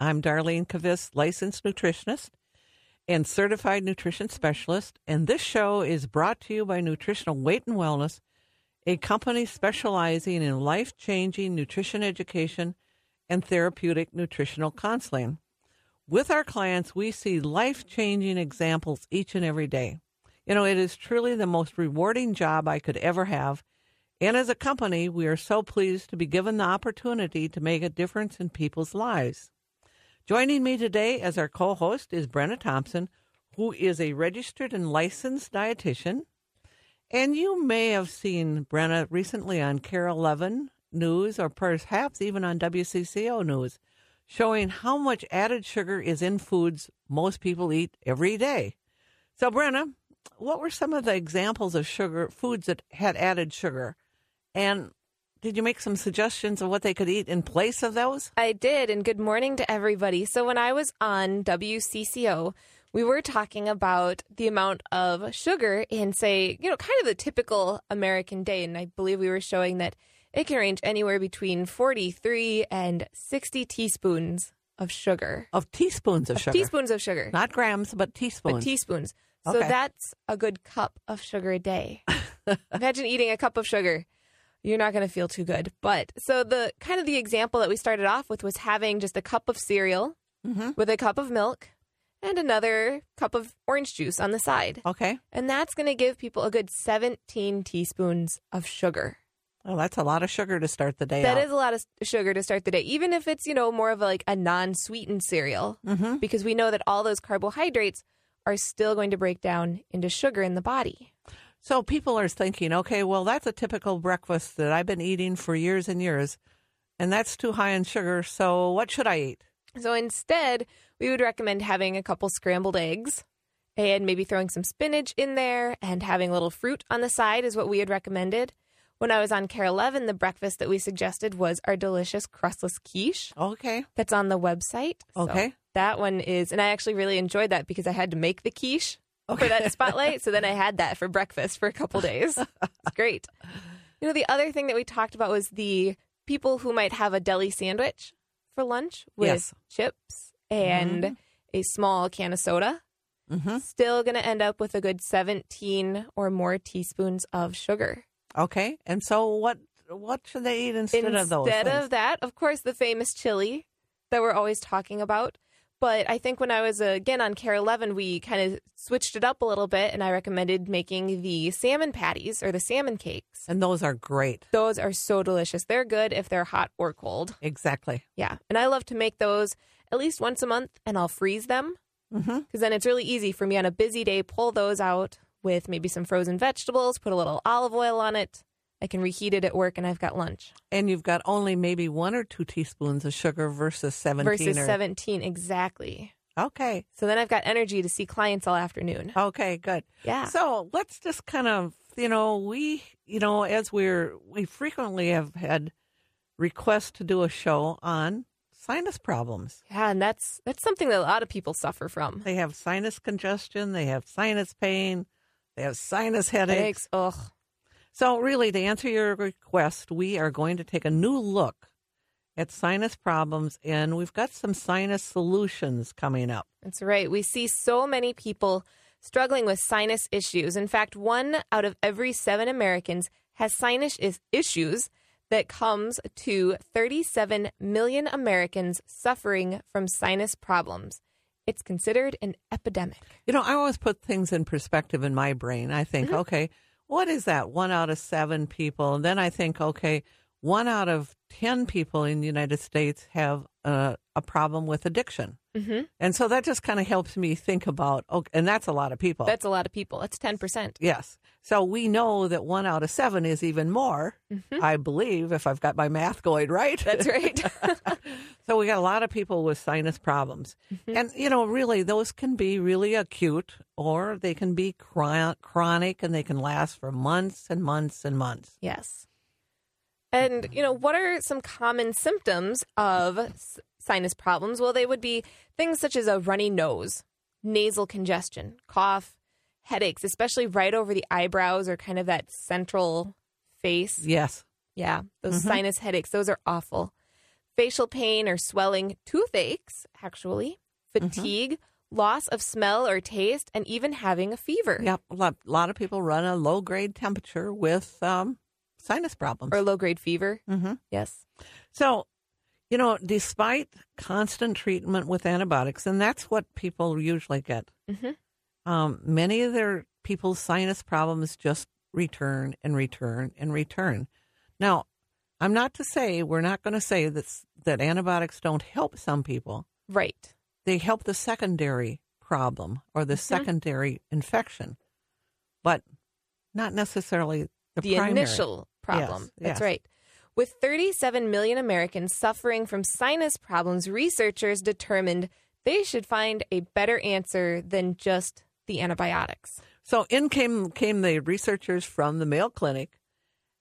I'm Darlene Kvist, licensed nutritionist and certified nutrition specialist, and this show is brought to you by Nutritional Weight and Wellness, a company specializing in life changing nutrition education and therapeutic nutritional counseling. With our clients, we see life changing examples each and every day. You know, it is truly the most rewarding job I could ever have. And as a company, we are so pleased to be given the opportunity to make a difference in people's lives. Joining me today as our co host is Brenna Thompson, who is a registered and licensed dietitian. And you may have seen Brenna recently on KARE 11 News or perhaps even on WCCO News, showing how much added sugar is in foods most people eat every day. So, Brenna, what were some of the examples of sugar foods that had added sugar? And did you make some suggestions of what they could eat in place of those? I did, and good morning to everybody. So, when I was on WCCO, we were talking about the amount of sugar in, say, you know, kind of the typical American day. And I believe we were showing that it can range anywhere between 43 and 60 teaspoons of sugar. Of teaspoons of, Of sugar. Teaspoons of sugar. Not grams, but teaspoons. but teaspoons. So Okay. that's a good cup of sugar a day. Imagine eating a cup of sugar. You're not going to feel too good. But so the kind of the example that we started off with was having just a cup of cereal Mm-hmm. with a cup of milk and another cup of orange juice on the side. okay. And that's going to give people a good 17 teaspoons of sugar. Well, that's a lot of sugar to start the day That out. is a lot of sugar to start the day, even if it's, you know, more of a, like a non sweetened cereal, Mhm. because we know that all those carbohydrates are still going to break down into sugar in the body. So people are thinking, okay, well, that's a typical breakfast that I've been eating for years and years, and that's too high in sugar. So what should I eat? So instead, we would recommend having a couple scrambled eggs and maybe throwing some spinach in there and having a little fruit on the side is what we had recommended. When I was on KARE 11, the breakfast that we suggested was our delicious crustless quiche Okay. that's on the website. So Okay. that one is, and I actually really enjoyed that because I had to make the quiche for that spotlight. so then I had that for breakfast for a couple days. It's great. You know, the other thing that we talked about was the people who might have a deli sandwich for lunch with Yes. chips and a small can of soda. Mm-hmm. Still going to end up with a good 17 or more teaspoons of sugar. Okay. And so what what should they eat instead, of those? Instead of that, of course, the famous chili that we're always talking about. But I think when I was again on KARE 11, we kind of switched it up a little bit, and I recommended making the salmon patties or the salmon cakes. and those are great. Those are so delicious. They're good if they're hot or cold. Exactly. Yeah. And I love to make those at least once a month, and I'll freeze them Mm-hmm. because then it's really easy for me on a busy day, pull those out with maybe some frozen vegetables, put a little olive oil on it. I can reheat it at work, and I've got lunch. And you've got only maybe one or two teaspoons of sugar versus seventeen. versus or, 17 exactly Okay. so then i've got energy to see clients all afternoon Okay. Good. yeah So let's just kind of, you know, we, you know, as we're, we frequently have had requests to do a show on sinus problems. yeah and that's that's something that a lot of people suffer from They have sinus congestion, they have sinus pain, they have sinus headaches. headaches ugh So, really, to answer your request, we are going to take a new look at sinus problems, and we've got some sinus solutions coming up. that's right. We see so many people struggling with sinus issues. In fact one out of every seven americans has sinus issues that comes to 37 million americans suffering from sinus problems. It's considered an epidemic. You know, I always put things in perspective in my brain. I think, mm-hmm. okay, what is that? One out of seven people. And then I think, okay, one out of 10 people in the United States have uh, a problem with addiction. Hmm And so that just kind of helps me think about, okay, and that's a lot of people. That's a lot of people. That's 10%. yes. So we know that one out of seven is even more, I believe, if I've got my math going right. That's right. so we got a lot of people with sinus problems. And, you know, really, those can be really acute or they can be chronic and they can last for months and months and months. yes. And, you know, what are some common symptoms of sinus problems? Well, they would be things such as a runny nose, nasal congestion, cough, headaches, especially right over the eyebrows or kind of that central face. Yes. Yeah, those sinus headaches, those are awful. Facial pain or swelling, toothaches, actually, fatigue, loss of smell or taste, and even having a fever Yep. A lot, lot of people run a low grade temperature with um, sinus problems. or low grade fever. Mm-hmm. Yes. So, you know, despite constant treatment with antibiotics, and that's what people usually get, Mhm. um, many of their people's sinus problems just return and return and return. Now, I'm not to say we're not going to say that that antibiotics don't help some people. Right. They help the secondary problem or the secondary infection, but not necessarily the, The initial problem. Yes, That's yes. right. With 37 million Americans suffering from sinus problems, researchers determined they should find a better answer than just the antibiotics. So in came came the researchers from the Mayo Clinic,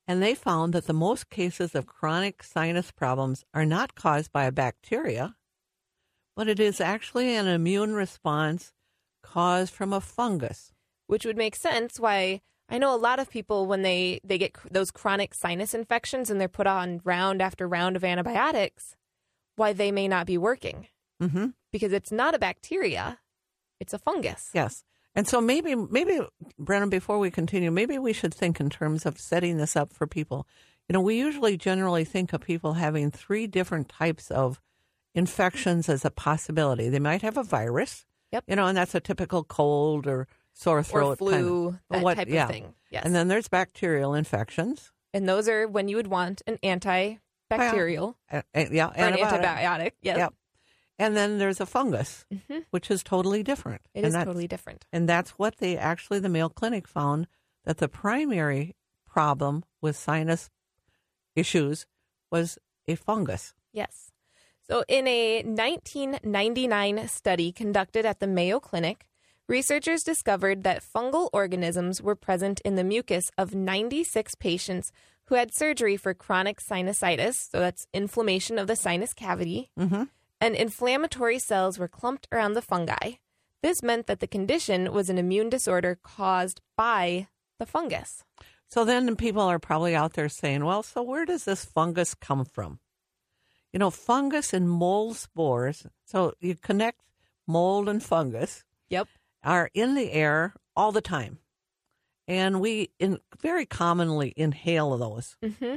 and they found that the most cases of chronic sinus problems are not caused by a bacteria, but it is actually an immune response caused from a fungus. which would make sense why I know a lot of people when they they get those chronic sinus infections and they're put on round after round of antibiotics why they may not be working hmm because it's not a bacteria it's a fungus Yes. And so maybe, maybe, Brenna, before we continue, maybe we should think in terms of setting this up for people. You know, we usually generally think of people having three different types of infections as a possibility. They might have a virus, Yep. you know, and that's a typical cold or sore throat or flu kind of- that what- type yeah. of thing yes And then there's bacterial infections. and those are when you would want an antibacterial Uh, uh, yeah, or an antibiotic. yes Yep. And then there's a fungus, Mhm. which is totally different. it and is totally different And that's what they actually, the Mayo Clinic found that the primary problem with sinus issues was a fungus. Yes. So, in a 1999 study conducted at the Mayo Clinic, researchers discovered that fungal organisms were present in the mucus of 96 patients who had surgery for chronic sinusitis. So, that's inflammation of the sinus cavity. Mhm. And inflammatory cells were clumped around the fungi. This meant that the condition was an immune disorder caused by the fungus. So then people are probably out there saying, well, so where does this fungus come from? You know, fungus and mold spores, so you connect mold and fungus, Yep. Are in the air all the time. And we in, very commonly inhale those. hmm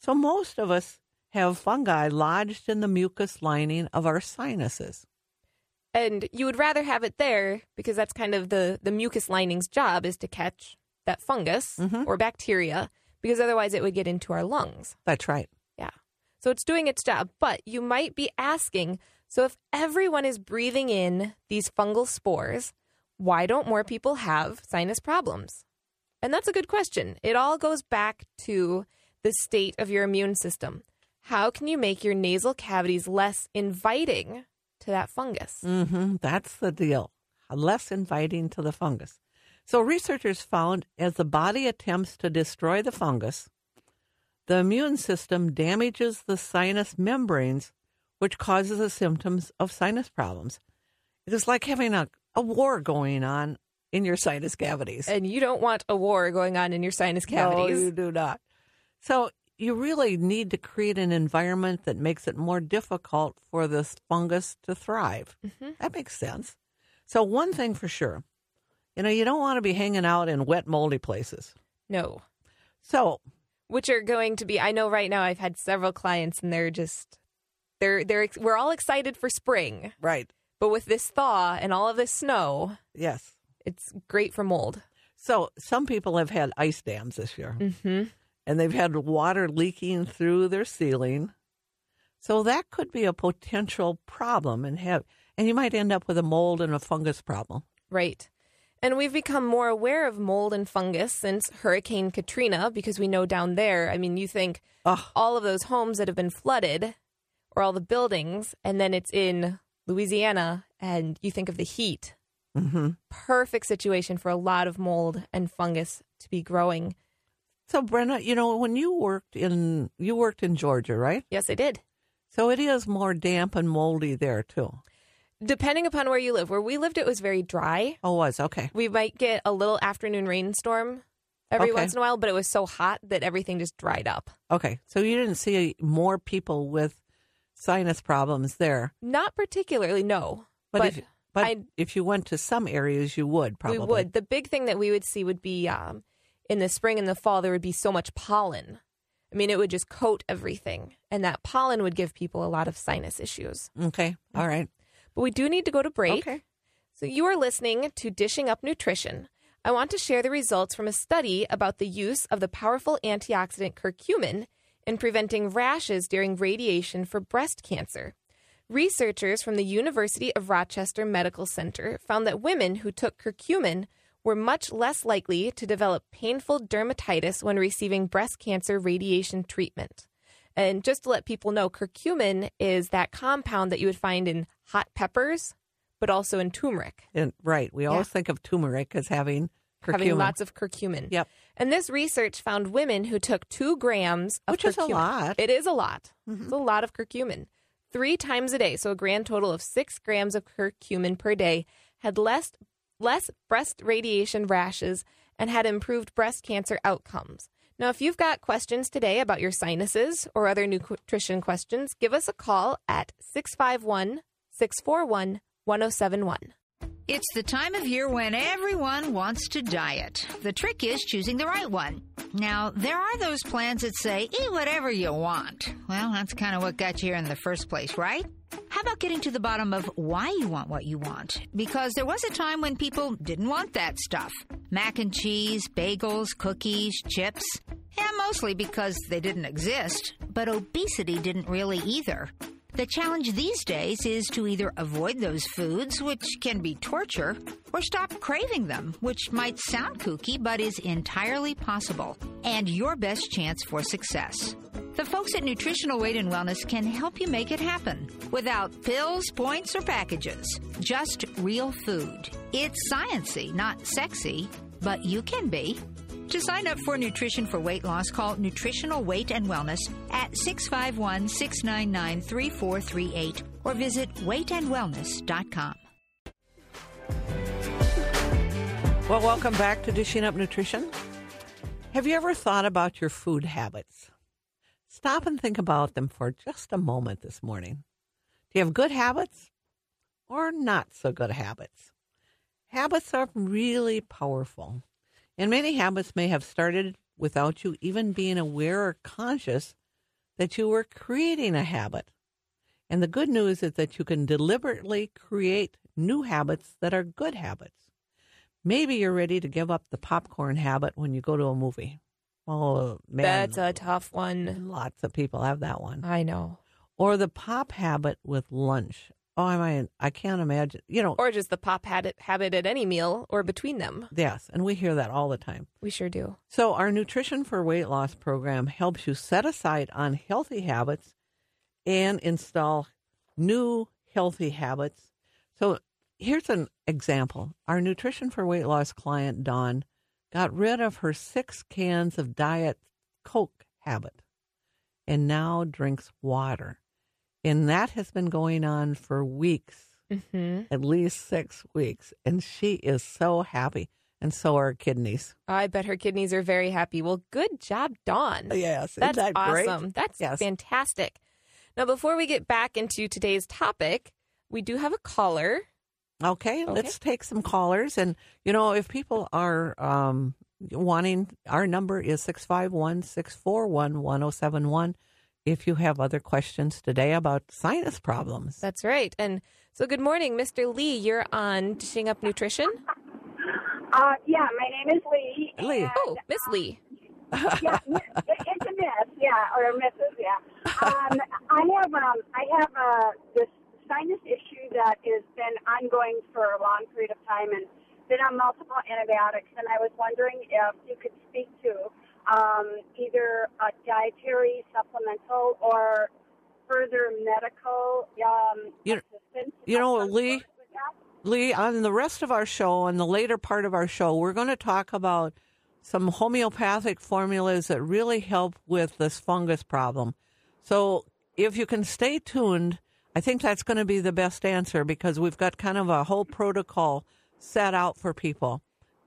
So most of us have fungi lodged in the mucus lining of our sinuses. and you would rather have it there because that's kind of the the mucus lining's job is to catch that fungus Mhm. or bacteria because otherwise it would get into our lungs. That's right. Yeah. So it's doing its job, but you might be asking, so if everyone is breathing in these fungal spores, why don't more people have sinus problems? And that's a good question. It all goes back to the state of your immune system. How can you make your nasal cavities less inviting to that fungus? hmm That's the deal. Less inviting to the fungus. So researchers found as the body attempts to destroy the fungus, the immune system damages the sinus membranes, which causes the symptoms of sinus problems. It is like having a, a war going on in your sinus cavities. And you don't want a war going on in your sinus cavities. No, you do not. So you really need to create an environment that makes it more difficult for this fungus to thrive. Mm-hmm. That makes sense. So one thing for sure, you know, you don't want to be hanging out in wet, moldy places. no. So Which are going to be I know right now I've had several clients and they're just they're they're we're all excited for spring. right, But with this thaw and all of this snow, yes. it's great for mold. So some people have had ice dams this year, Mhm. and they've had water leaking through their ceiling. So that could be a potential problem and have and you might end up with a mold and a fungus problem. Right. And we've become more aware of mold and fungus since Hurricane Katrina because we know down there, I mean, you think Ugh. all of those homes that have been flooded or all the buildings, and then it's in Louisiana, and you think of the heat. hmm Perfect situation for a lot of mold and fungus to be growing. So Brenna, you know, when you worked in you worked in Georgia, right? Yes, I did. So it is more damp and moldy there too. Depending upon where you live, where we lived, it was very dry. Oh, was okay. We might get a little afternoon rainstorm every Okay. once in a while, but it was so hot that everything just dried up. Okay, so you didn't see more people with sinus problems there, Not particularly, no. but, But if but I- if you went to some areas, you would probably. We would. The big thing that we would see would be um, in the spring and the fall, there would be so much pollen. I mean, it would just coat everything. And that pollen would give people a lot of sinus issues. Okay, all right. But we do need to go to break. Okay. So you are listening to Dishing Up Nutrition. I want to share the results from a study about the use of the powerful antioxidant curcumin in preventing rashes during radiation for breast cancer. Researchers from the University of Rochester Medical Center found that women who took curcumin were much less likely to develop painful dermatitis when receiving breast cancer radiation treatment. And just to let people know, curcumin is that compound that you would find in hot peppers, but also in turmeric, And right, we always think of turmeric as having curcumin, having lots of curcumin. Yep. And this research found women who took two grams of curcumin. Which is a lot. It is a lot. Mm-hmm. It's a lot of curcumin. Three times a day, so a grand total of six grams of curcumin per day, had less less breast radiation rashes and had improved breast cancer outcomes. Now, if you've got questions today about your sinuses or other nutrition questions, give us a call at 651 641 1071. It's the time of year when everyone wants to diet. The trick is choosing the right one. Now, there are those plans that say, eat whatever you want. Well, that's kind of what got you here in the first place, right? How about getting to the bottom of why you want what you want? Because there was a time when people didn't want that stuff. Mac and cheese, bagels, cookies, chips. Yeah, mostly because they didn't exist. But obesity didn't really either. The challenge these days is to either avoid those foods, which can be torture, or stop craving them, which might sound kooky but is entirely possible, and your best chance for success. The folks at Nutritional Weight and Wellness can help you make it happen without pills, points, or packages. Just real food. It's sciency, not sexy, but you can be. To sign up for Nutrition for Weight Loss, call Nutritional Weight and Wellness at 651 699 3438 or visit weightandwellness.com. Well, welcome back to Dishing Up Nutrition. Have you ever thought about your food habits? Stop and think about them for just a moment this morning. Do you have good habits or not so good habits? Habits are really powerful, and many habits may have started without you even being aware or conscious that you were creating a habit. And the good news is that you can deliberately create new habits that are good habits. Maybe you're ready to give up the popcorn habit when you go to a movie. Oh, man. That's a tough one. Lots of people have that one. I know. Or the pop habit with lunch. Oh, I mean, I can't imagine. You know, Or just the pop habit, habit at any meal or between them. yes, and we hear that all the time. We sure do. So, our Nutrition for Weight Loss program helps you set aside unhealthy habits and install new healthy habits. So, here's an example. Our Nutrition for Weight Loss client, Dawn, got rid of her six cans of Diet Coke habit and now drinks water. And that has been going on for weeks, hmm at least six weeks. And she is so happy. And so are her kidneys. I bet her kidneys are very happy. Well, good job, Dawn. Yes, isn't That's that great? awesome. That's Yes. fantastic. Now, before we get back into today's topic, we do have a caller. Okay, Okay. let's take some callers. And, you know, if people are um, wanting, our number is 651 641 1071. If you have other questions today about sinus problems. That's right. And so, good morning, Mr. Lee. You're on Dishing Up Nutrition. Uh, yeah, my name is Lee. Lee. and, Oh, Miss Lee. yeah, it's a miss, yeah, or a missus, yeah. Um, I have um, I have uh, this sinus issue that has been ongoing for a long period of time and been on multiple antibiotics. And I was wondering if you could speak to um, either a dietary supplemental or further medical um, You- assistance. you know, Lee- sort with that? Lee, on the rest of our show, on the later part of our show, we're going to talk about some homeopathic formulas that really help with this fungus problem. So if you can stay tuned, I think that's going to be the best answer because we've got kind of a whole protocol set out for people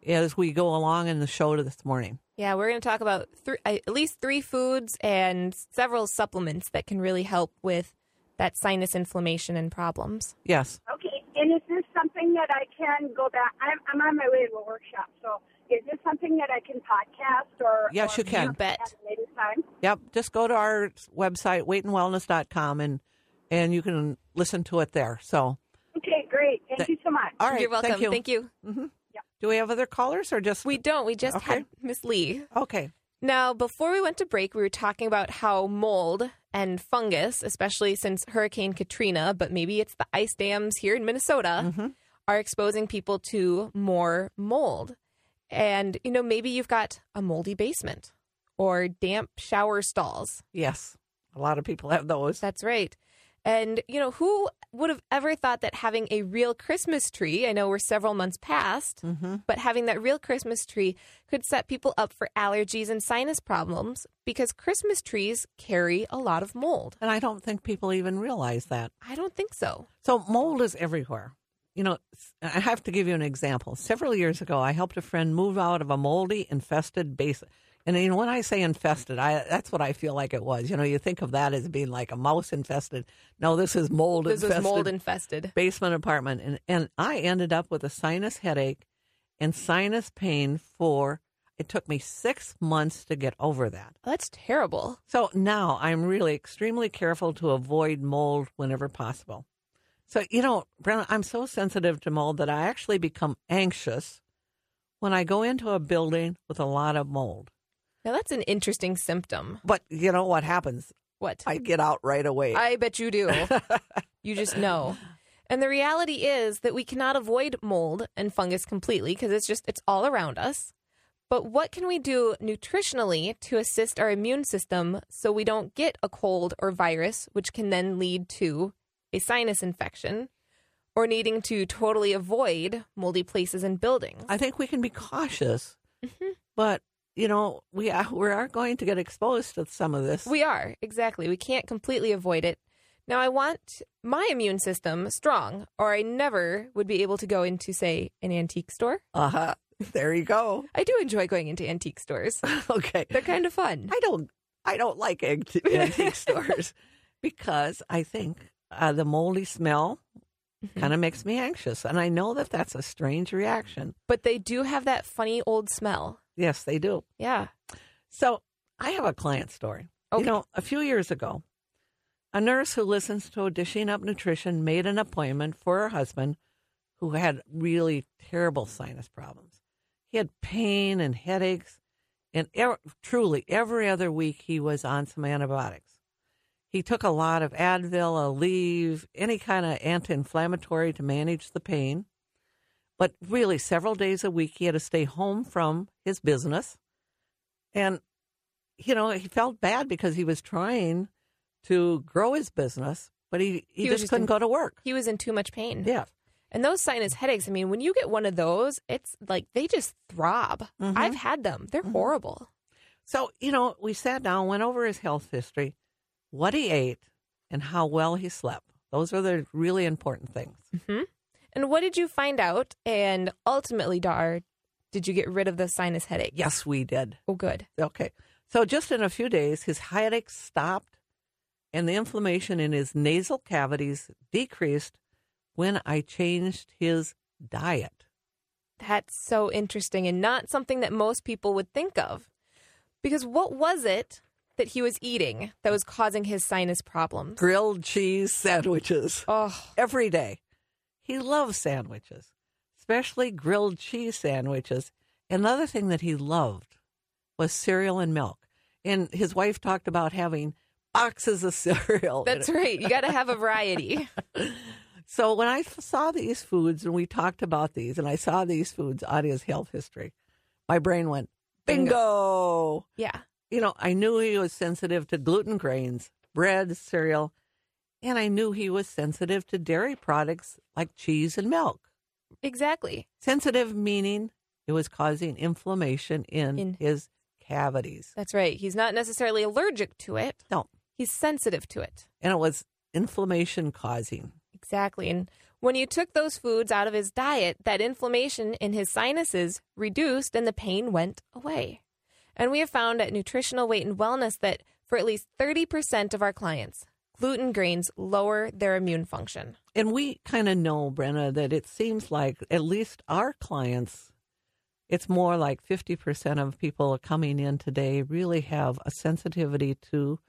as we go along in the show this morning. Yeah, we're going to talk about three, uh, at least three foods and several supplements that can really help with that sinus inflammation and problems. Yes. Okay, and is this something that I can go back? I'm, I'm on my way to a workshop, so is this something that I can podcast or? Yes, or you can. You bet. Later time? Yep. Just go to our website, weightandwellness.com, and, and you can listen to it there. So, Okay, great. Thank Th- you so much. all right. You're welcome. Thank you. Mm-hmm. Do we have other callers or just We don't. We just Okay. had Miss Lee. Okay. Now, before we went to break, we were talking about how mold and fungus, especially since Hurricane Katrina, but maybe it's the ice dams here in Minnesota, mm-hmm. are exposing people to more mold. And, you know, maybe you've got a moldy basement or damp shower stalls. Yes. A lot of people have those. That's right. And, you know, who would have ever thought that having a real Christmas tree, I know we're several months past, mm-hmm. but having that real Christmas tree could set people up for allergies and sinus problems because Christmas trees carry a lot of mold. And I don't think people even realize that. I don't think so. So mold is everywhere. You know, I have to give you an example. Several years ago, I helped a friend move out of a moldy infested basement. And you know, when I say infested, I that's what I feel like it was. You know, you think of that as being like a mouse infested. No, this is mold This infested. is mold infested. basement apartment and, and I ended up with a sinus headache and sinus pain for it took me six months to get over that. That's terrible. So now I'm really extremely careful to avoid mold whenever possible. So, you know, Brenna, I'm so sensitive to mold that I actually become anxious when I go into a building with a lot of mold. Now, that's an interesting symptom. But you know what happens? What? I get out right away. I bet you do. you just know. And the reality is that we cannot avoid mold and fungus completely because it's just it's all around us. But what can we do nutritionally to assist our immune system so we don't get a cold or virus which can then lead to a sinus infection or needing to totally avoid moldy places and buildings? I think we can be cautious, Mm-hmm. but you know, we are, we are going to get exposed to some of this. We are, exactly. We can't completely avoid it. Now, I want my immune system strong, or I never would be able to go into, say, an antique store. Uh huh. There you go. I do enjoy going into antique stores. Okay. They're kind of fun. I don't. I don't like antique, antique stores because I think uh, the moldy smell Mm-hmm. kind of makes me anxious, and I know that that's a strange reaction. But they do have that funny old smell. Yes, they do. Yeah. So I have a client story. Okay. You know, a few years ago, a nurse who listens to Dishing Up Nutrition made an appointment for her husband who had really terrible sinus problems. He had pain and headaches, and truly every other week he was on some antibiotics. He took a lot of Advil, Aleve, any kind of anti inflammatory to manage the pain. But really, several days a week, he had to stay home from his business. And, you know, he felt bad because he was trying to grow his business, but he, he, He just just couldn't in- go to work. He was in too much pain. Yeah. And those sinus headaches, I mean, when you get one of those, it's like they just throb. Mhm. I've had them. They're horrible. So, you know, we sat down, went over his health history, what he ate, and how well he slept. Those are the really important things. And what did you find out? And ultimately, Dar, did you get rid of the sinus headache? Yes, we did. Oh, good. Okay. So just in a few days, his headache stopped and the inflammation in his nasal cavities decreased when I changed his diet. That's so interesting and not something that most people would think of. Because what was it that he was eating that was causing his sinus problems? Grilled cheese sandwiches Oh, every day. He loves sandwiches, especially grilled cheese sandwiches. Another thing that he loved was cereal and milk. And his wife talked about having boxes of cereal. That's right. You got to have a variety. So when I saw these foods and we talked about these and I saw these foods on his health history, my brain went, bingo. yeah. You know, I knew he was sensitive to gluten grains, bread, cereal, and I knew he was sensitive to dairy products like cheese and milk. Exactly. Sensitive meaning it was causing inflammation in, In- his cavities. That's right. He's not necessarily allergic to it. No. He's sensitive to it. And it was inflammation causing. Exactly. And when you took those foods out of his diet, that inflammation in his sinuses reduced and the pain went away. And we have found at Nutritional Weight and Wellness that for at least 30% of our clients, gluten grains lower their immune function. And we kind of know, Brenna, that it seems like at least our clients, it's more like 50% of people coming in today really have a sensitivity to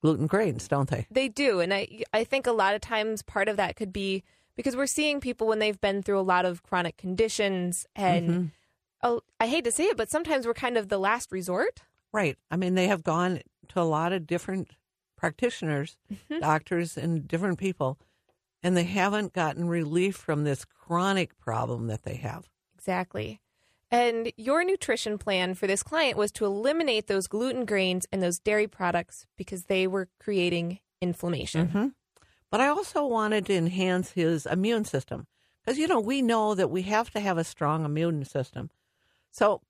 gluten grains, don't they? They do. And I, I think a lot of times part of that could be because we're seeing people when they've been through a lot of chronic conditions. And oh, I hate to say it, but sometimes we're kind of the last resort. Right. I mean, they have gone to a lot of different practitioners, doctors, and different people, and they haven't gotten relief from this chronic problem that they have. Exactly. And your nutrition plan for this client was to eliminate those gluten grains and those dairy products because they were creating inflammation. Mhm. But I also wanted to enhance his immune system because, you know, we know that we have to have a strong immune system. So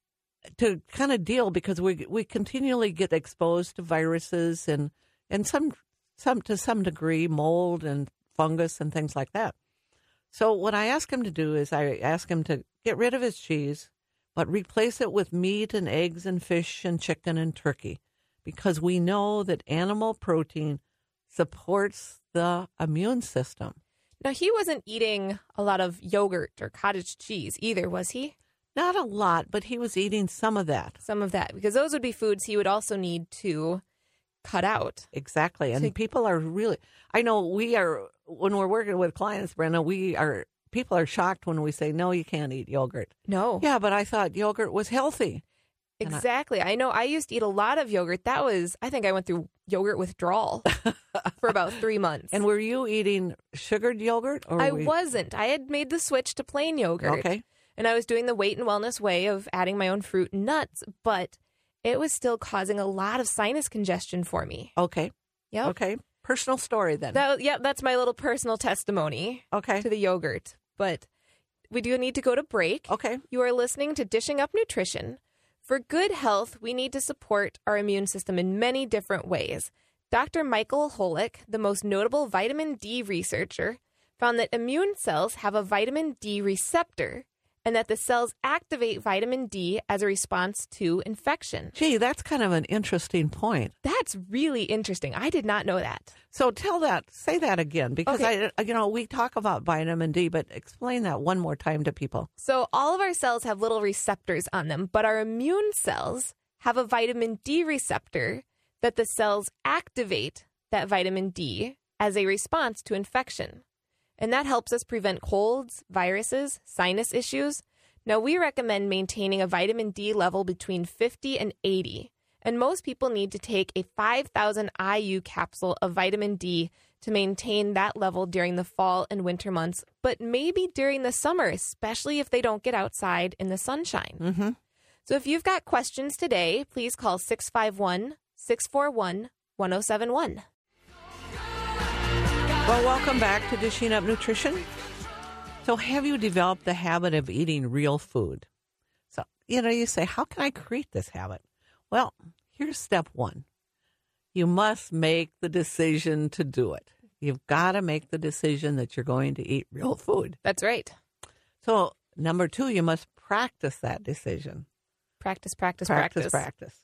to kind of deal because we we continually get exposed to viruses and and some some to some degree mold and fungus and things like that. So what I ask him to do is I ask him to get rid of his cheese, but replace it with meat and eggs and fish and chicken and turkey because we know that animal protein supports the immune system. Now, he wasn't eating a lot of yogurt or cottage cheese either, was he? Not a lot, but he was eating some of that. Some of that, because those would be foods he would also need to cut out. Exactly. And So- people are really, I know we are, when we're working with clients, Brenda, we are, people are shocked when we say, no, you can't eat yogurt. No. Yeah, but I thought yogurt was healthy. and I- Exactly. I know I used to eat a lot of yogurt. That was, I think I went through yogurt withdrawal for about three months. And were you eating sugared yogurt? Or I you- wasn't. I had made the switch to plain yogurt. Okay. And I was doing the weight and wellness way of adding my own fruit and nuts, but it was still causing a lot of sinus congestion for me. Okay. Yep. Okay. Personal story then. That, yep, that's my little personal testimony okay. to the yogurt. But we do need to go to break. Okay. You are listening to Dishing Up Nutrition. For good health, we need to support our immune system in many different ways. Dr. Michael Holick, the most notable vitamin D researcher, found that immune cells have a vitamin D receptor and that the cells activate vitamin D as a response to infection. Gee, that's kind of an interesting point. That's really interesting. I did not know that. So tell that, say that again, because Okay. I, you know, we talk about vitamin D, but explain that one more time to people. So, all of our cells have little receptors on them, but our immune cells have a vitamin D receptor that the cells activate that vitamin D as a response to infection. And that helps us prevent colds, viruses, sinus issues. Now, we recommend maintaining a vitamin D level between 50 and 80. And most people need to take a 5,000 IU capsule of vitamin D to maintain that level during the fall and winter months, but maybe during the summer, especially if they don't get outside in the sunshine. Mm-hmm. So if you've got questions today, please call 651 641 1071. Well, welcome back to Dishing Up Nutrition. So, have you developed the habit of eating real food? So, you know, you say, How can I create this habit? Well, here's step one you must make the decision to do it. You've got to make the decision that you're going to eat real food. That's right. So, number two, you must practice that decision. Practice, practice, practice, practice. practice.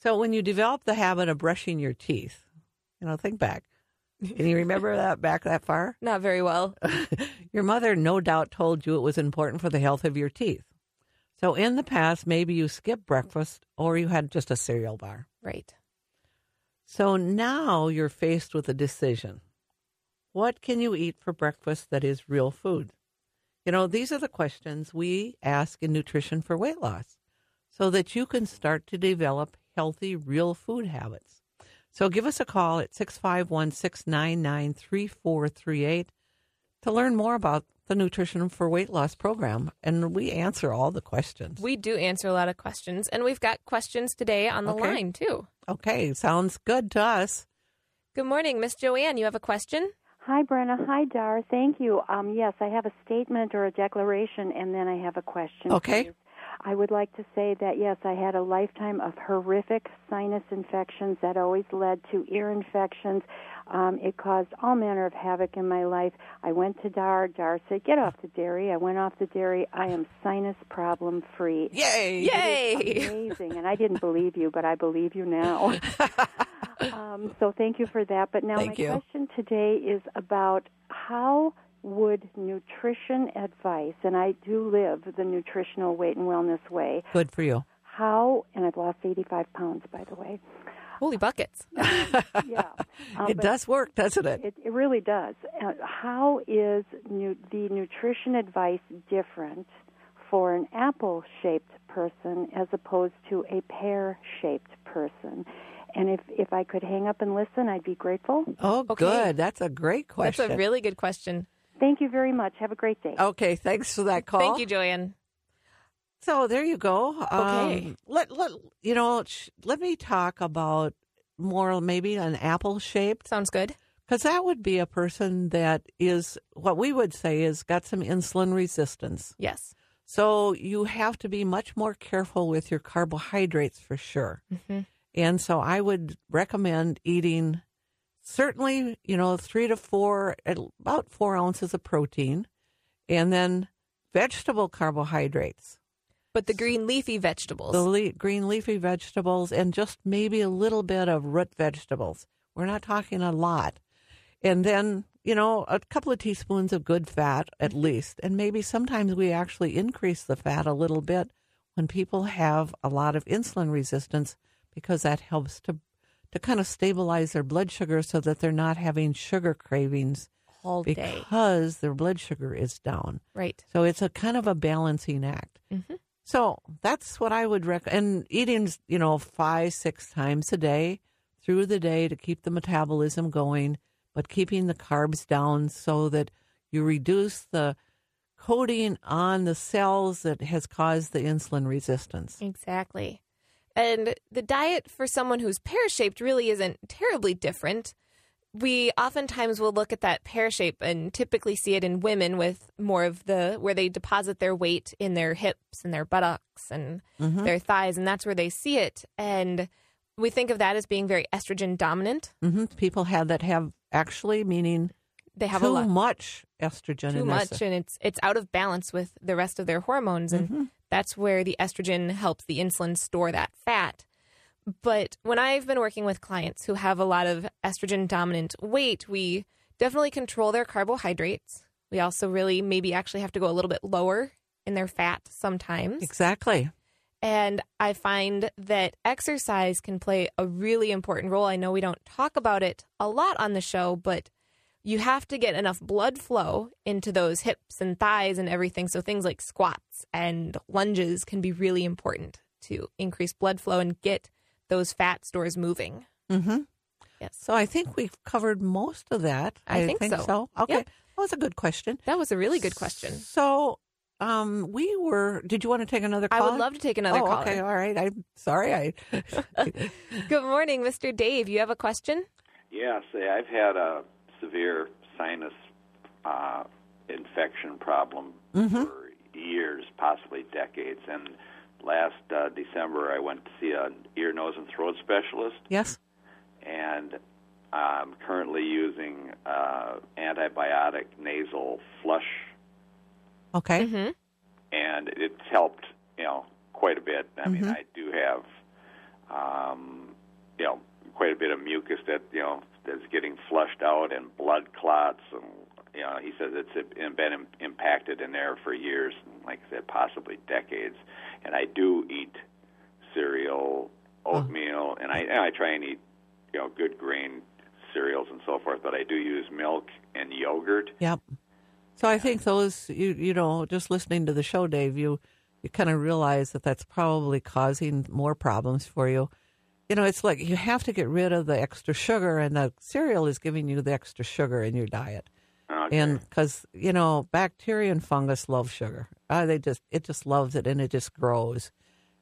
So when you develop the habit of brushing your teeth, you know, think back. Can you remember that back that far? Not very well. Your mother no doubt told you it was important for the health of your teeth. So in the past, maybe you skipped breakfast or you had just a cereal bar. Right. So now you're faced with a decision. What can you eat for breakfast that is real food? You know, these are the questions we ask in Nutrition for Weight Loss. so that you can start to develop healthy, real food habits. So give us a call at 651 699 3438 to learn more about the Nutrition for Weight Loss program. And we answer all the questions. We do answer a lot of questions, and we've got questions today on the Okay. line, too. Okay, sounds good to us. Good morning, Miss Joanne. You have a question? Hi, Brenna. Hi, Dar. Thank you. Um, yes, I have a statement or a declaration, and then I have a question. Okay. Please. I would like to say that, yes, I had a lifetime of horrific sinus infections that always led to ear infections. Um, it caused all manner of havoc in my life. I went to Dar. Dar said, get off the dairy. I went off the dairy. I am sinus problem free. Yay! Yay! Amazing. And I didn't believe you, but I believe you now. um, so thank you for that. But now Thank my you. question today is about how would nutrition advice, and I do live the nutritional weight and wellness way, Good for you. how, and I've lost 85 pounds, by the way. Holy buckets. Yeah. Um, it does work, doesn't it? It, it really does. Uh, how is nu- the nutrition advice different for an apple shaped person as opposed to a pear shaped person? And if, if I could hang up and listen, I'd be grateful. Oh, Okay. good. That's a great question. That's a really good question. Thank you very much. Have a great day. okay, thanks for that call. Thank you, Joanne. So there you go. Okay. Um, let let you know. Sh- let me talk about more maybe an apple shaped Sounds good. because that would be a person that is what we would say is got some insulin resistance. Yes. So you have to be much more careful with your carbohydrates for sure. Mhm. And so I would recommend eating certainly, you know, three to four, about four ounces of protein, and then vegetable carbohydrates, But the green leafy vegetables. the le- green leafy vegetables, and just maybe a little bit of root vegetables. We're not talking a lot. And then, you know, a couple of teaspoons of good fat at least. And maybe sometimes we actually increase the fat a little bit when people have a lot of insulin resistance because that helps to to kind of stabilize their blood sugar so that they're not having sugar cravings all day. because their blood sugar is down. Right. So it's a kind of a balancing act. Mhm. So that's what I would recommend. And eating, you know, five, six times a day through the day to keep the metabolism going, but keeping the carbs down so that you reduce the coating on the cells that has caused the insulin resistance. Exactly. And the diet for someone who's pear shaped really isn't terribly different. We oftentimes will look at that pear shape and typically see it in women with more of the where they deposit their weight in their hips and their buttocks and their thighs, and that's where they see it. And we think of that as being very estrogen dominant. hmm People have that have actually meaning They have too a lot much estrogen too much and it's it's out of balance with the rest of their hormones and Mm-hmm. that's where the estrogen helps the insulin store that fat but when i've been working with clients who have a lot of estrogen dominant weight we definitely control their carbohydrates we also really maybe actually have to go a little bit lower in their fat sometimes Exactly. and I find that exercise can play a really important role. I know we don't talk about it a lot on the show, but you have to get enough blood flow into those hips and thighs and everything. So things like squats and lunges can be really important to increase blood flow and get those fat stores moving. Mm-hmm. Yes. So I think we've covered most of that. I think so. Okay. Yep. That was a good question. That was a really good question. So, um, we were. Did you want to take another call? I would love to take another oh, caller. okay. All right. I'm sorry. I. Good morning, Mr. Dave. You have a question? Yeah, say I've had a severe sinus uh, infection problem Mm-hmm. for years, possibly decades. And last uh, December, I went to see an ear, nose, and throat specialist, yes. and I'm currently using uh, antibiotic nasal flush, Okay. Mm-hmm. and it's helped, you know, quite a bit. I mean, Mhm. I do have, um, you know, quite a bit of mucus that you know that's getting flushed out, and blood clots, and you know, he says it's been im- impacted in there for years, like I said, possibly decades. And I do eat cereal, oatmeal, and I and I try and eat, you know, good grain cereals and so forth. But I do use milk and yogurt. Yep. So I think those you you know just listening to the show, Dave, you you kind of realize that that's probably causing more problems for you. You know, it's like you have to get rid of the extra sugar, and the cereal is giving you the extra sugar in your diet. Okay. And because you know, bacteria and fungus love sugar. Uh, they just it just loves it, and it just grows.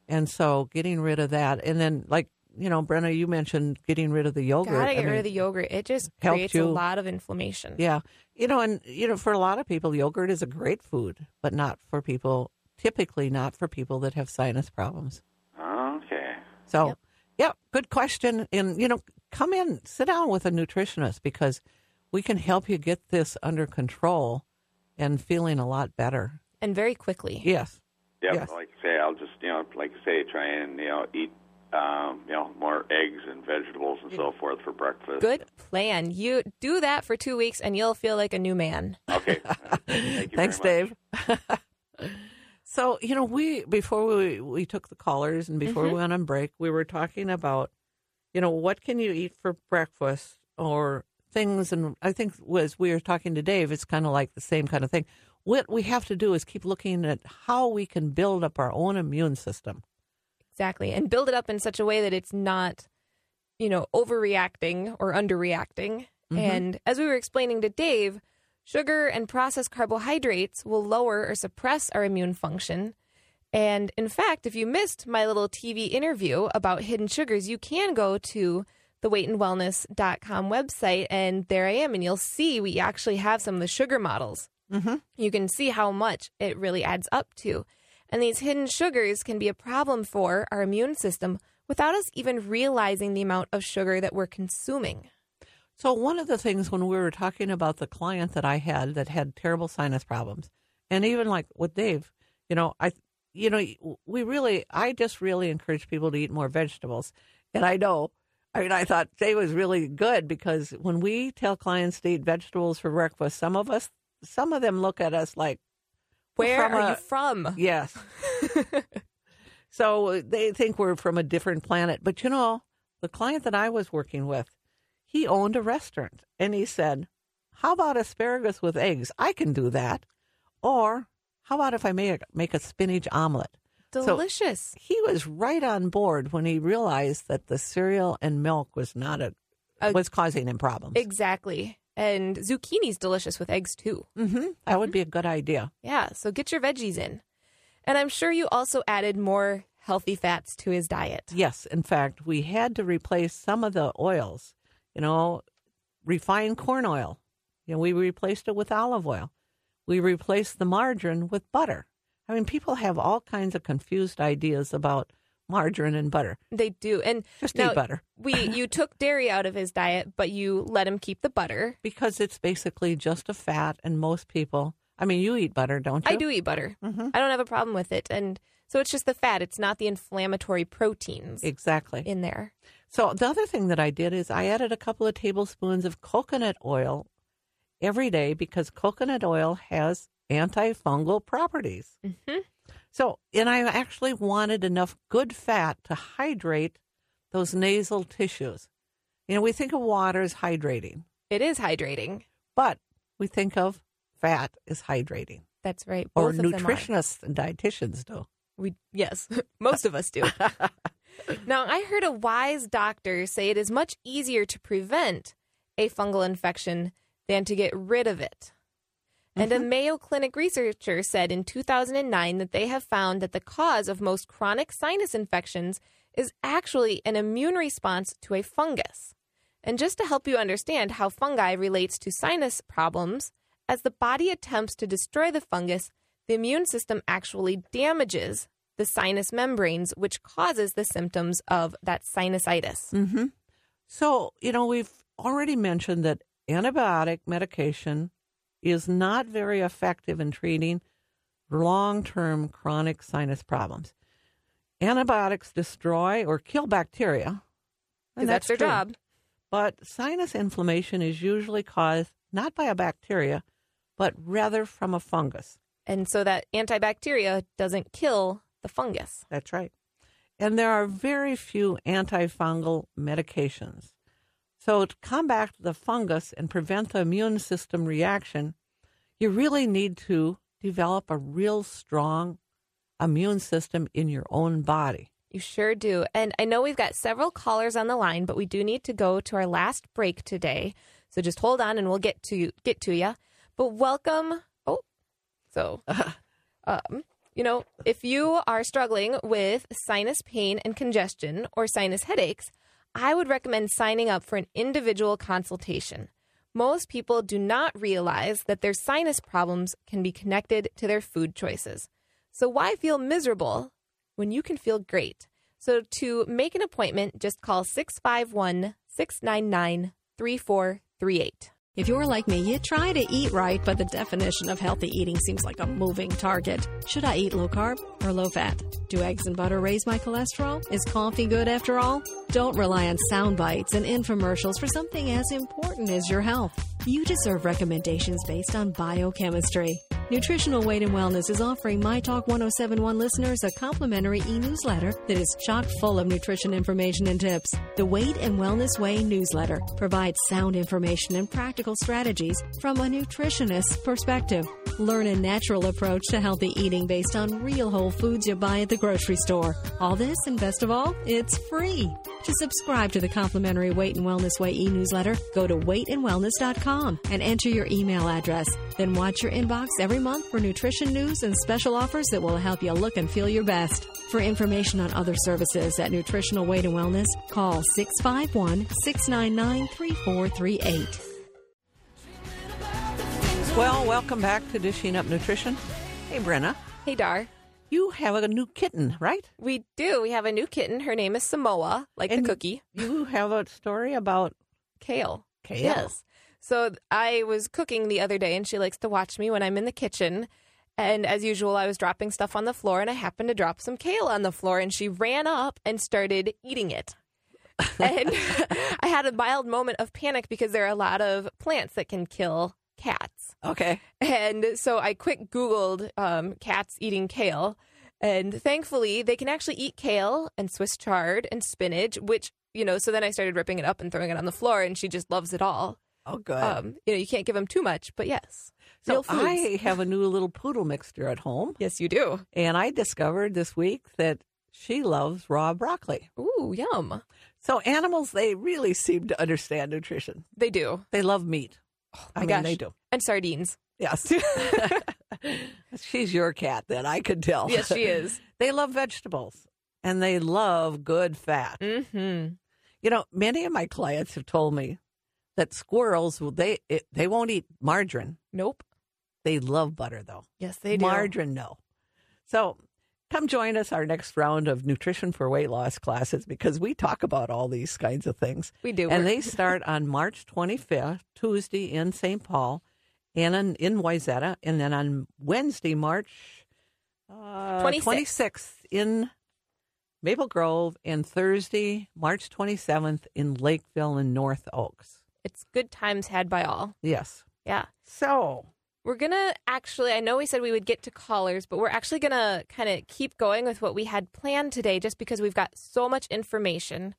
And so, getting rid of that, and then like you know, Brenna, you mentioned getting rid of the yogurt. Gotta I get rid of the yogurt. It just creates you. a lot of inflammation. Yeah. You know, and, you know, for a lot of people, yogurt is a great food, but not for people, typically not for people that have sinus problems. Okay. So, Yep. Yeah, good question. And, you know, come in, sit down with a nutritionist because we can help you get this under control and feeling a lot better. And very quickly. Yes. Yep. Yes. Like I say, I'll just you know, like I say, try and you know eat um, you know more eggs and vegetables and so forth for breakfast. Good plan. You do that for two weeks and you'll feel like a new man. Okay. Thank Thanks. Dave. so, you know, we before we we took the callers and before we mm-hmm. went on break, we were talking about, you know, what can you eat for breakfast or things, and I think as we were talking to Dave, it's kind of like the same kind of thing. What we have to do is keep looking at how we can build up our own immune system. Exactly. And build it up in such a way that it's not, you know, overreacting or underreacting. Mm-hmm. And as we were explaining to Dave, sugar and processed carbohydrates will lower or suppress our immune function. And in fact, if you missed my little TV interview about hidden sugars, you can go to the weightandwellness.com website and there I am and you'll see we actually have some of the sugar models. Mm-hmm. You can see how much it really adds up to. And these hidden sugars can be a problem for our immune system without us even realizing the amount of sugar that we're consuming. So one of the things when we were talking about the client that I had that had terrible sinus problems, and even like with Dave, you know, I, you know, we really, I just really encourage people to eat more vegetables, and I know. I mean, I thought Dave was really good because when we tell clients to eat vegetables for breakfast, some of us, some of them look at us like, Where are a- you from? yes. so they think we're from a different planet. But you know, the client that I was working with, he owned a restaurant and he said, How about asparagus with eggs? I can do that. Or how about if I make, make a spinach omelet? So- Delicious. He was right on board when he realized that the cereal and milk was not a, A- was causing him problems. exactly. And zucchini's delicious with eggs too. hmm That would be a good idea. Yeah, so get your veggies in. And I'm sure you also added more healthy fats to his diet. Yes, in fact, we had to replace some of the oils. You know, refined corn oil. You know, we replaced it with olive oil. We replaced the margarine with butter. I mean, people have all kinds of confused ideas about margarine and butter. They do. And Just now, eat butter we you took dairy out of his diet, but you let him keep the butter. because it's basically just a fat, and most people. I mean, you eat butter, don't you? I do eat butter. Mhm. I don't have a problem with it. And so it's just the fat. It's not the inflammatory proteins Exactly. in there. So the other thing that I did is I added a couple of tablespoons of coconut oil every day because coconut oil has antifungal properties. hmm So, and I actually wanted enough good fat to hydrate those nasal tissues. You know, we think of water as hydrating, It is hydrating. but we think of fat as hydrating, That's right. or Both are. nutritionists and dietitians do. We yes, most of us do. now, I heard a wise doctor say it is much easier to prevent a fungal infection than to get rid of it. And a mm-hmm. Mayo Clinic researcher said in 2009 that they have found that the cause of most chronic sinus infections is actually an immune response to a fungus. And just to help you understand how fungi relates to sinus problems, as the body attempts to destroy the fungus, the immune system actually damages the sinus membranes, which causes the symptoms of that sinusitis. Mm-hmm. So, you know, we've already mentioned that antibiotic medication is not very effective in treating long term chronic sinus problems. Antibiotics destroy or kill bacteria. and that's their true. job. But sinus inflammation is usually caused not by a bacteria, but rather from a fungus. And so that antibacteria doesn't kill the fungus. That's right. And there are very few antifungal medications. So, to combat the fungus and prevent the immune system reaction, you really need to develop a real strong immune system in your own body. You sure do. And I know we've got several callers on the line, but we do need to go to our last break today. So just hold on and we'll get to get to you. But welcome. Oh, so um, you know, if you are struggling with sinus pain and congestion or sinus headaches, I would recommend signing up for an individual consultation. Most people do not realize that their sinus problems can be connected to their food choices. So why feel miserable when you can feel great? So to make an appointment, just call 651 699 3438. If you're like me, you try to eat right, but the definition of healthy eating seems like a moving target. Should I eat low carb or low fat? Do eggs and butter raise my cholesterol? Is coffee good after all? Don't rely on sound bites and infomercials for something as important as your health. You deserve recommendations based on biochemistry. Nutritional Weight and Wellness is offering My Talk 1071 listeners a complimentary e newsletter that is chock full of nutrition information and tips. The Weight and Wellness Way newsletter provides sound information and practical strategies from a nutritionist's perspective. Learn a natural approach to healthy eating based on real whole foods you buy at the grocery store. All this, and best of all, it's free. To subscribe to the complimentary Weight and Wellness Way e newsletter, go to weightandwellness.com and enter your email address. Then watch your inbox every month for nutrition news and special offers that will help you look and feel your best. For information on other services at Nutritional Weight and Wellness, call 651 699 3438. Well, welcome back to Dishing Up Nutrition. Hey, Brenna, Hey, Dar. you have a new kitten, right? We do. We have a new kitten. Her name is Samoa, like And the cookie. You have a story about Kale. kale. Yes. So I was cooking the other day and she likes to watch me when I'm in the kitchen. And as usual, I was dropping stuff on the floor and I happened to drop some kale on the floor and she ran up and started eating it. and I had a mild moment of panic because there are a lot of plants that can kill cats. Okay. And so I quick Googled um, cats eating kale. And thankfully, they can actually eat kale and Swiss chard and spinach, which, you know, so then I started ripping it up and throwing it on the floor, and she just loves it all. Oh, good. Um, you know, you can't give them too much, but yes. so. I have a new little poodle mixture at home, Yes, you do. and I discovered this week that she loves raw broccoli. Ooh, yum. So animals, they really seem to understand nutrition. They do. They love meat. Oh my mean, gosh. they do. And sardines. Yes. She's your cat, then I could tell. Yes, she is. they love vegetables and they love good fat. Mm-hmm. You know, many of my clients have told me that squirrels will they it, they won't eat margarine. Nope. They love butter though. Yes, they do. Margarine, no. So come join us our next round of nutrition for weight loss classes because we talk about all these kinds of things. We do. And they start on March 25th, Tuesday in St. Paul, and in, in Wayzata, and then on Wednesday, March uh, 26th. 26th in Maple Grove, and Thursday, March 27th in Lakeville and North Oaks. It's good times had by all. Yes. Yeah. So, We're going to actually, I know we said we would get to callers, but we're actually going to kind of keep going with what we had planned today just because we've got so much information.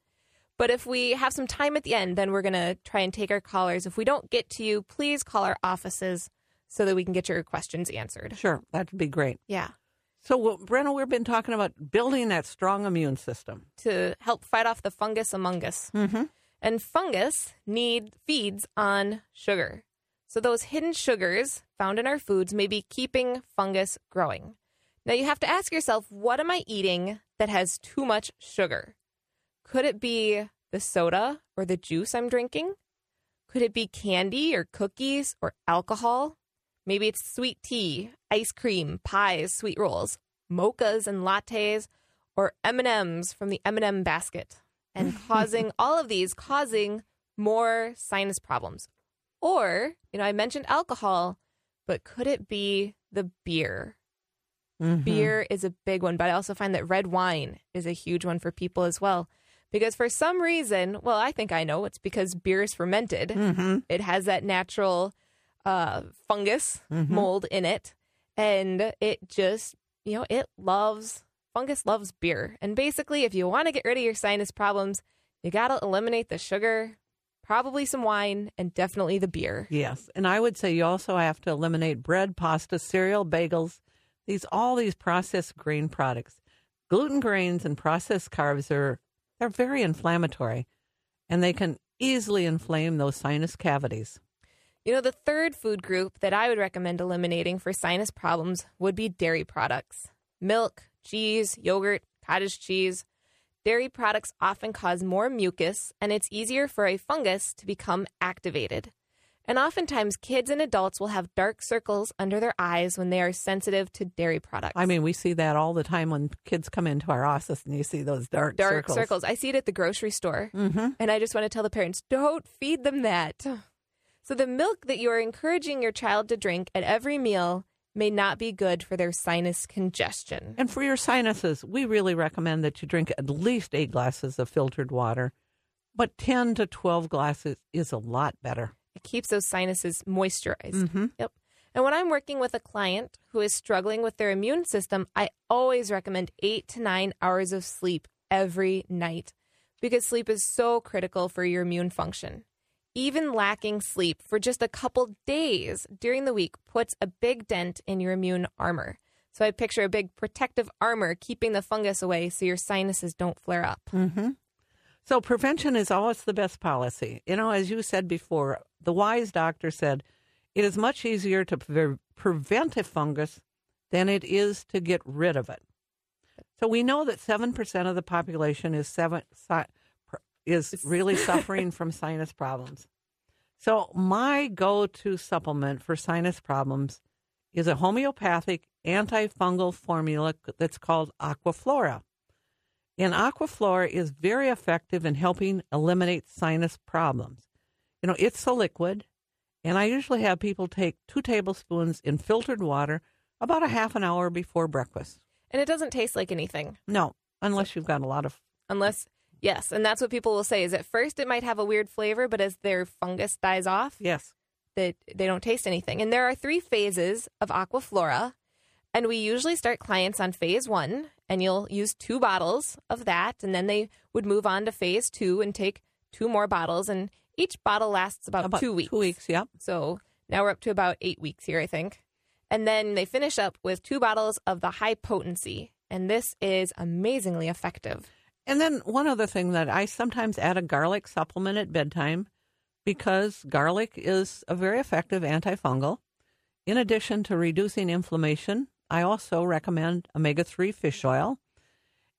But if we have some time at the end, then we're going to try and take our callers. If we don't get to you, please call our offices so that we can get your questions answered. sure, that'd be great. Yeah. So, well, Brenna, we've been talking about building that strong immune system. To help fight off the fungus among us. Mm-hmm. And fungus need feeds on sugar. So those hidden sugars found in our foods may be keeping fungus growing. Now you have to ask yourself, what am I eating that has too much sugar? Could it be the soda or the juice I'm drinking? Could it be candy or cookies or alcohol? Maybe it's sweet tea, ice cream, pies, sweet rolls, mochas and lattes, or M&Ms from the M&M basket. And causing all of these causing more sinus problems. Or, you know, I mentioned alcohol, but could it be the beer? Mhm. Beer is a big one, but I also find that red wine is a huge one for people as well. Because for some reason, well, I think I know it's because beer is fermented. Mhm. It has that natural uh, fungus Mhm. mold in it, and it just, you know, it loves fungus loves beer. And basically, if you want to get rid of your sinus problems, you got to eliminate the sugar, probably some wine, and definitely the beer. Yes. And I would say you also have to eliminate bread, pasta, cereal, bagels, these all these processed grain products. Gluten grains and processed carbs are they're very inflammatory and they can easily inflame those sinus cavities. You know, the third food group that I would recommend eliminating for sinus problems would be dairy products. Milk, cheese, yogurt, cottage cheese. Dairy products often cause more mucus, and it's easier for a fungus to become activated. And oftentimes, kids and adults will have dark circles under their eyes when they are sensitive to dairy products. I mean, we see that all the time when kids come into our office and you see those dark, dark circles. circles. I see it at the grocery store. Mm-hmm. And I just want to tell the parents don't feed them that. So, the milk that you are encouraging your child to drink at every meal may not be good for their sinus congestion. And for your sinuses, we really recommend that you drink at least eight glasses of filtered water, but 10 to 12 glasses is a lot better. It keeps those sinuses moisturized. Mm-hmm. Yep. And when I'm working with a client who is struggling with their immune system, I always recommend eight to nine hours of sleep every night because sleep is so critical for your immune function. Even lacking sleep for just a couple days during the week puts a big dent in your immune armor. So I picture a big protective armor keeping the fungus away so your sinuses don't flare up. Mm-hmm. So prevention is always the best policy. You know, as you said before, the wise doctor said it is much easier to pre- prevent a fungus than it is to get rid of it. So we know that 7% of the population is seven, si- is really suffering from sinus problems. So my go-to supplement for sinus problems is a homeopathic antifungal formula that's called Aquaflora. And Aquaflora is very effective in helping eliminate sinus problems. You know, it's a liquid, and I usually have people take two tablespoons in filtered water about a half an hour before breakfast. And it doesn't taste like anything. No, unless you've got a lot of. Unless, yes. And that's what people will say is at first it might have a weird flavor, but as their fungus dies off, Yes. that they don't taste anything. And there are three phases of Aquaflora. And we usually start clients on phase one, and you'll use two bottles of that. And then they would move on to phase two and take two more bottles. And each bottle lasts about, About two weeks. Two weeks, yep. So now we're up to about eight weeks here, I think. And then they finish up with two bottles of the high potency. And this is amazingly effective. And then one other thing that I sometimes add a garlic supplement at bedtime because garlic is a very effective antifungal. In addition to reducing inflammation, I also recommend omega 3 fish oil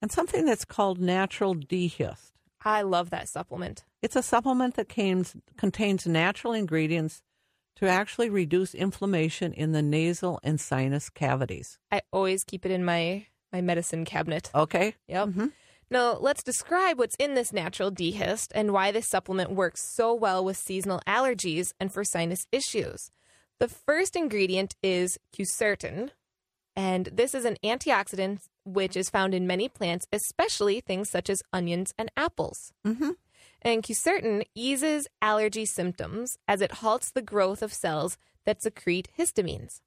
and something that's called natural D-Hist. I love that supplement. It's a supplement that contains, contains natural ingredients to actually reduce inflammation in the nasal and sinus cavities. I always keep it in my, my medicine cabinet. Okay? Yep. Mhm. Now, let's describe what's in this natural D-Hist and why this supplement works so well with seasonal allergies and for sinus issues. The first ingredient is quercetin, and this is an antioxidant which is found in many plants, especially things such as onions and apples. Mm-hmm. And quercetin eases allergy symptoms as it halts the growth of cells that secrete histamines.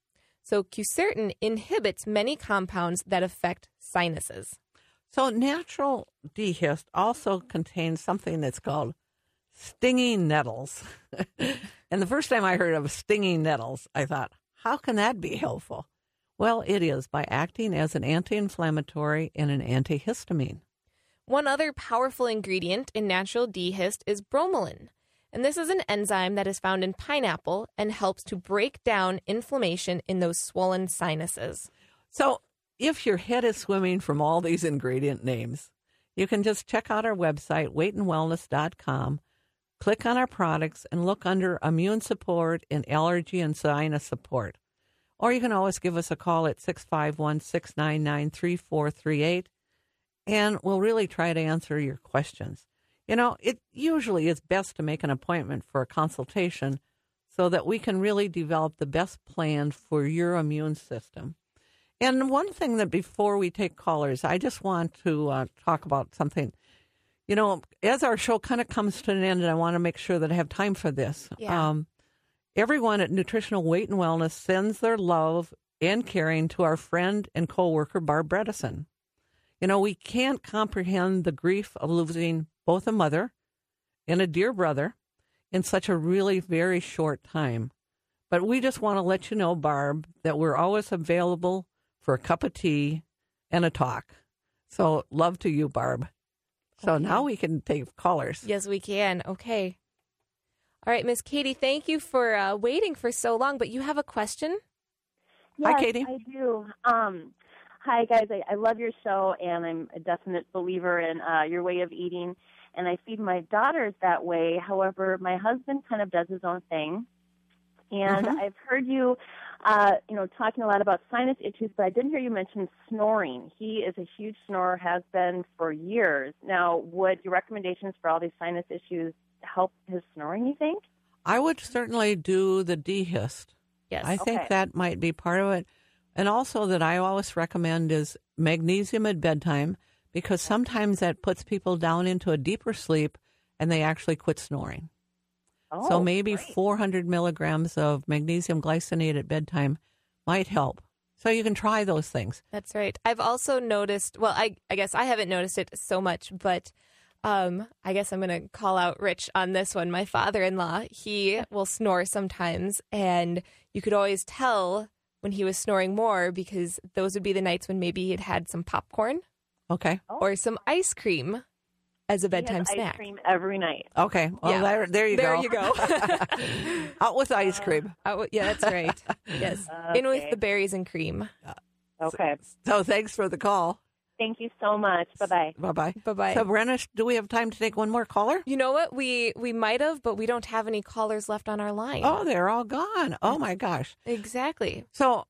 So, quercetin inhibits many compounds that affect sinuses. So, natural D-Hist also contains something that's called stinging nettles. and the first time I heard of stinging nettles, I thought, how can that be helpful? Well, it is by acting as an anti inflammatory and an antihistamine. One other powerful ingredient in natural D-Hist is bromelain. And this is an enzyme that is found in pineapple and helps to break down inflammation in those swollen sinuses. So, if your head is swimming from all these ingredient names, you can just check out our website, weightandwellness.com, click on our products, and look under immune support and allergy and sinus support. Or you can always give us a call at 651 699 3438, and we'll really try to answer your questions. You know, it usually is best to make an appointment for a consultation so that we can really develop the best plan for your immune system. And one thing that before we take callers, I just want to uh, talk about something. You know, as our show kind of comes to an end, and I want to make sure that I have time for this. Yeah. Um, everyone at Nutritional Weight and Wellness sends their love and caring to our friend and coworker Barb Bredesen. You know, we can't comprehend the grief of losing both a mother and a dear brother in such a really very short time. But we just want to let you know, Barb, that we're always available for a cup of tea and a talk. So, love to you, Barb. So Okay. now we can take callers. Yes, we can. Okay. All right, Miss Katie, thank you for uh, waiting for so long, but you have a question? Hi, Katie. I do. Um, hi, guys. I, I love your show, and I'm a definite believer in uh, your way of eating. And I feed my daughters that way. However, my husband kind of does his own thing. And Mhm. I've heard you, uh, you know, talking a lot about sinus issues, but I didn't hear you mention snoring. He is a huge snorer, has been for years. Now, would your recommendations for all these sinus issues help his snoring? You think? I would certainly do the D-Hist. Yes. I think Okay. that might be part of it. And also, that I always recommend is magnesium at bedtime because sometimes that puts people down into a deeper sleep and they actually quit snoring. Oh, so maybe great. 400 milligrams of magnesium glycinate at bedtime might help. So you can try those things. That's right. I've also noticed, well, I, I guess I haven't noticed it so much, but um, I guess I'm going to call out Rich on this one. My father in law, he will snore sometimes, and you could always tell when he was snoring more because those would be the nights when maybe he had had some popcorn Okay. Oh. or some ice cream as a He has bedtime ice snack. cream every night. Okay. Well, Yeah. there, there you there go. There you go. Out with ice cream. Oh, yeah, that's right. Yes. In with the berries and cream. Okay. So thanks for the call. Thank you so much. Bye bye. Bye bye. Bye bye. So, Brenna, do we have time to take one more caller? You know what? We we might have, but we don't have any callers left on our line. Oh, they're all gone. Oh, my gosh. Exactly. So,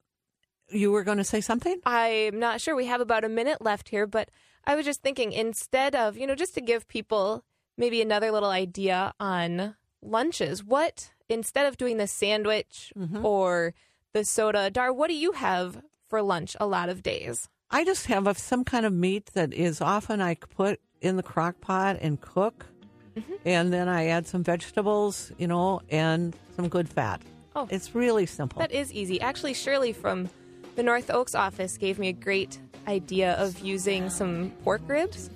you were going to say something? I'm not sure. We have about a minute left here, but I was just thinking instead of, you know, just to give people maybe another little idea on lunches, what, instead of doing the sandwich Mhm. or the soda, Dar, what do you have for lunch a lot of days? I just have a, some kind of meat that is often I put in the crock pot and cook. Mm-hmm. And then I add some vegetables, you know, and some good fat. Oh. It's really simple. That is easy. Actually, Shirley from the North Oaks office gave me a great idea of using some pork ribs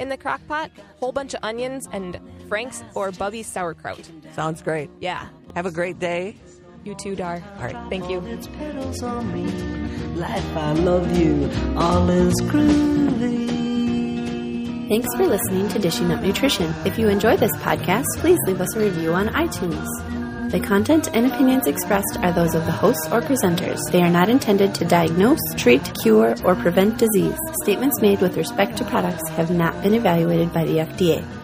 in the crock pot, whole bunch of onions, and Frank's or Bubbies sauerkraut. Sounds great. Yeah. Have a great day. You too, Dar. All right. Thank you. Its petals on me. Life, I love you. All is groovy. Thanks for listening to Dishing Up Nutrition. If you enjoy this podcast, please leave us a review on iTunes. The content and opinions expressed are those of the hosts or presenters. They are not intended to diagnose, treat, cure, or prevent disease. Statements made with respect to products have not been evaluated by the FDA.